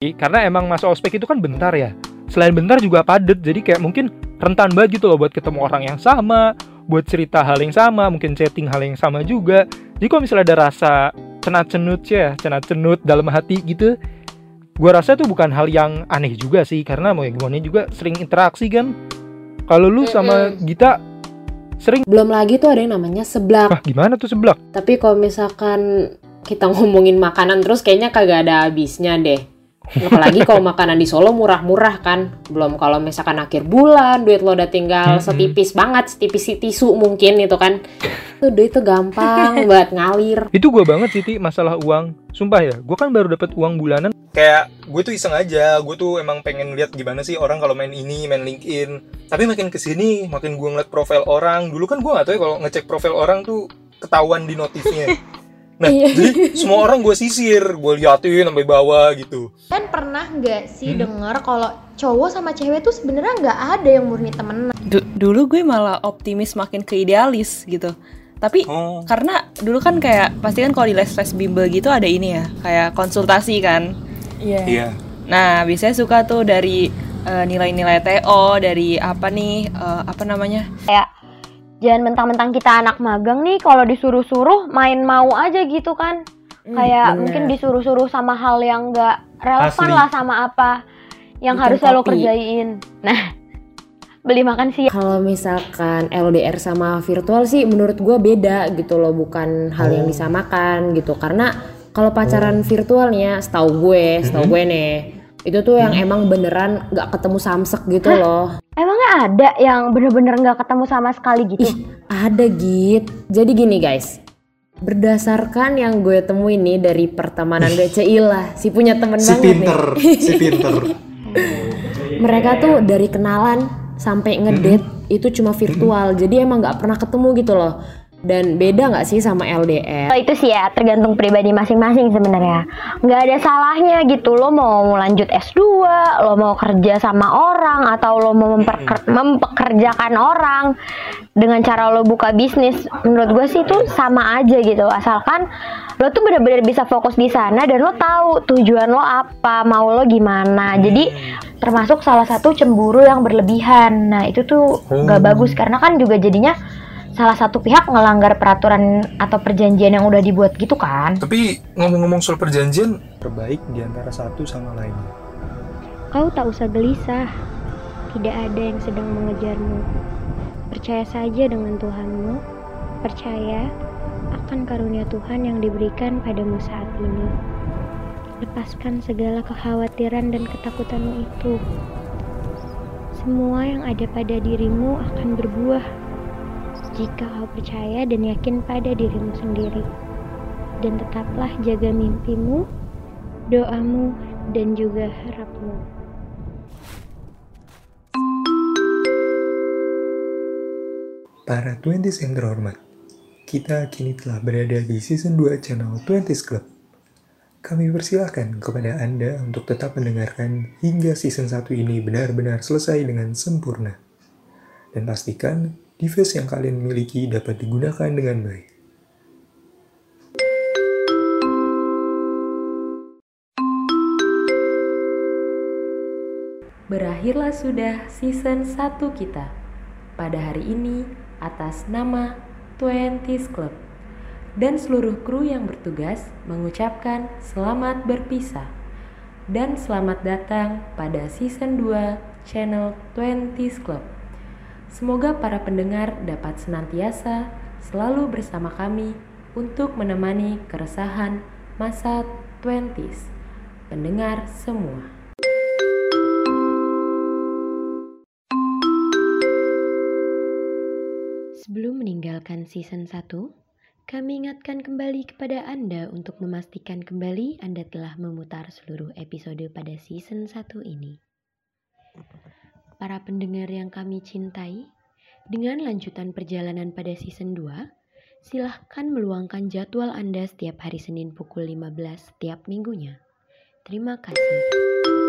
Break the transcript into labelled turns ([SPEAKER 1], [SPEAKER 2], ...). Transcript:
[SPEAKER 1] Karena emang masa ospek itu kan bentar ya. Selain bentar juga padet, jadi kayak mungkin rentan banget gitu loh buat ketemu orang yang sama, buat cerita hal yang sama, mungkin chatting hal yang sama juga. Jadi kalau misalnya ada rasa cenat cenut ya, cenat cenut dalam hati gitu, gua rasa itu bukan hal yang aneh juga sih, karena mau gimana juga sering interaksi kan. Kalau lu sama Gita sering
[SPEAKER 2] Belum lagi tuh ada yang namanya seblak.
[SPEAKER 1] ah gimana tuh seblak?
[SPEAKER 2] Tapi kalau misalkan kita ngomongin makanan terus kayaknya kagak ada habisnya deh. Apalagi kalau makanan di Solo murah-murah kan. Belum kalau misalkan akhir bulan duit lo udah tinggal setipis banget, setipis si tisu mungkin itu kan. Tuh duit tuh gampang buat ngalir.
[SPEAKER 1] Itu gua banget sih Ti, masalah uang. Sumpah ya, gua kan baru dapat uang bulanan. Kayak gue tuh iseng aja, gue tuh emang pengen lihat gimana sih orang kalau main ini, main LinkedIn. Tapi makin ke sini, makin gue ngeliat profil orang. Dulu kan gue gak tahu ya kalau ngecek profil orang tuh ketahuan di notifnya. Nah,
[SPEAKER 2] Iya.
[SPEAKER 1] jadi semua orang gue sisir, gue liatin sampai bawah gitu.
[SPEAKER 3] Kan pernah nggak sih
[SPEAKER 1] Hmm.
[SPEAKER 3] denger kalau cowok sama cewek tuh sebenarnya nggak ada yang murni temenan?
[SPEAKER 4] Du- dulu gue malah optimis makin ke idealis gitu. Tapi
[SPEAKER 1] Oh,
[SPEAKER 4] karena dulu kan kayak pasti kan kalau di les les bimbel gitu ada ini ya, kayak konsultasi kan.
[SPEAKER 1] iya.
[SPEAKER 4] Nah, biasanya suka tuh dari eh, nilai-nilai TO, dari apa nih, eh, apa namanya?
[SPEAKER 5] Jangan mentang-mentang kita anak magang nih kalau disuruh-suruh main mau aja gitu kan kayak
[SPEAKER 2] bener.
[SPEAKER 5] mungkin disuruh-suruh sama hal yang nggak relevan
[SPEAKER 1] Asli.
[SPEAKER 5] lah sama apa yang
[SPEAKER 2] Bikin
[SPEAKER 5] harusnya lo kerjain nah beli makan siang
[SPEAKER 2] Kalau misalkan LDR sama virtual sih menurut gue beda gitu loh, bukan hal yang disamakan gitu. Karena kalau pacaran virtualnya, setahu gue, setahu gue nih, itu tuh yang emang beneran nggak ketemu samsek gitu loh.
[SPEAKER 5] emangnya ada yang bener-bener nggak ketemu sama sekali gitu
[SPEAKER 2] Ih, ada git. Jadi gini guys, berdasarkan yang gue temuin nih dari pertemanan gue Ceilah, si punya temen
[SPEAKER 6] si
[SPEAKER 2] banget
[SPEAKER 6] pinter,
[SPEAKER 2] nih.
[SPEAKER 6] si pinter.
[SPEAKER 2] Mereka tuh dari kenalan sampai ngedate itu cuma virtual, jadi emang nggak pernah ketemu gitu loh. Dan beda nggak sih sama LDR?
[SPEAKER 5] Oh, itu sih ya tergantung pribadi masing-masing sebenarnya. Nggak ada salahnya gitu lo mau lanjut S2 lo mau kerja sama orang atau lo mau memperker- mempekerjakan orang. Dengan cara lo buka bisnis menurut gue sih itu sama aja gitu. Asalkan lo tuh bener-bener bisa fokus di sana dan lo tahu tujuan lo apa mau lo gimana. Jadi termasuk salah satu cemburu yang berlebihan. Nah itu tuh nggak bagus karena kan juga jadinya salah satu pihak ngelanggar peraturan atau perjanjian yang udah dibuat gitu kan
[SPEAKER 1] Tapi ngomong-ngomong soal perjanjian, terbaik di antara satu sama lainnya.
[SPEAKER 5] Kau tak usah gelisah, tidak ada yang sedang mengejarmu. Percaya saja dengan Tuhanmu, percaya akan karunia Tuhan yang diberikan padamu saat ini. Lepaskan segala kekhawatiran dan ketakutanmu itu. Semua yang ada pada dirimu akan berbuah jika kau percaya dan yakin pada dirimu sendiri. Dan tetaplah jaga mimpimu, doamu, dan juga harapmu.
[SPEAKER 6] Para 20s yang terhormat, kita kini telah berada di season 2 channel 20s Club. Kami persilahkan kepada Anda untuk tetap mendengarkan hingga season 1 ini benar-benar selesai dengan sempurna. Dan pastikan device yang kalian miliki dapat digunakan dengan baik.
[SPEAKER 7] Berakhirlah sudah season 1 kita. Pada hari ini atas nama 20s Club. Dan seluruh kru yang bertugas mengucapkan selamat berpisah. Dan selamat datang pada season 2 channel 20s Club. Semoga para pendengar dapat senantiasa selalu bersama kami untuk menemani keresahan masa 20s. Pendengar semua.
[SPEAKER 5] Sebelum meninggalkan season 1, kami ingatkan kembali kepada Anda untuk memastikan kembali Anda telah memutar seluruh episode pada season 1 ini. Para pendengar yang kami cintai, dengan lanjutan perjalanan pada season 2, silahkan meluangkan jadwal Anda setiap hari Senin pukul 15 setiap minggunya. Terima kasih.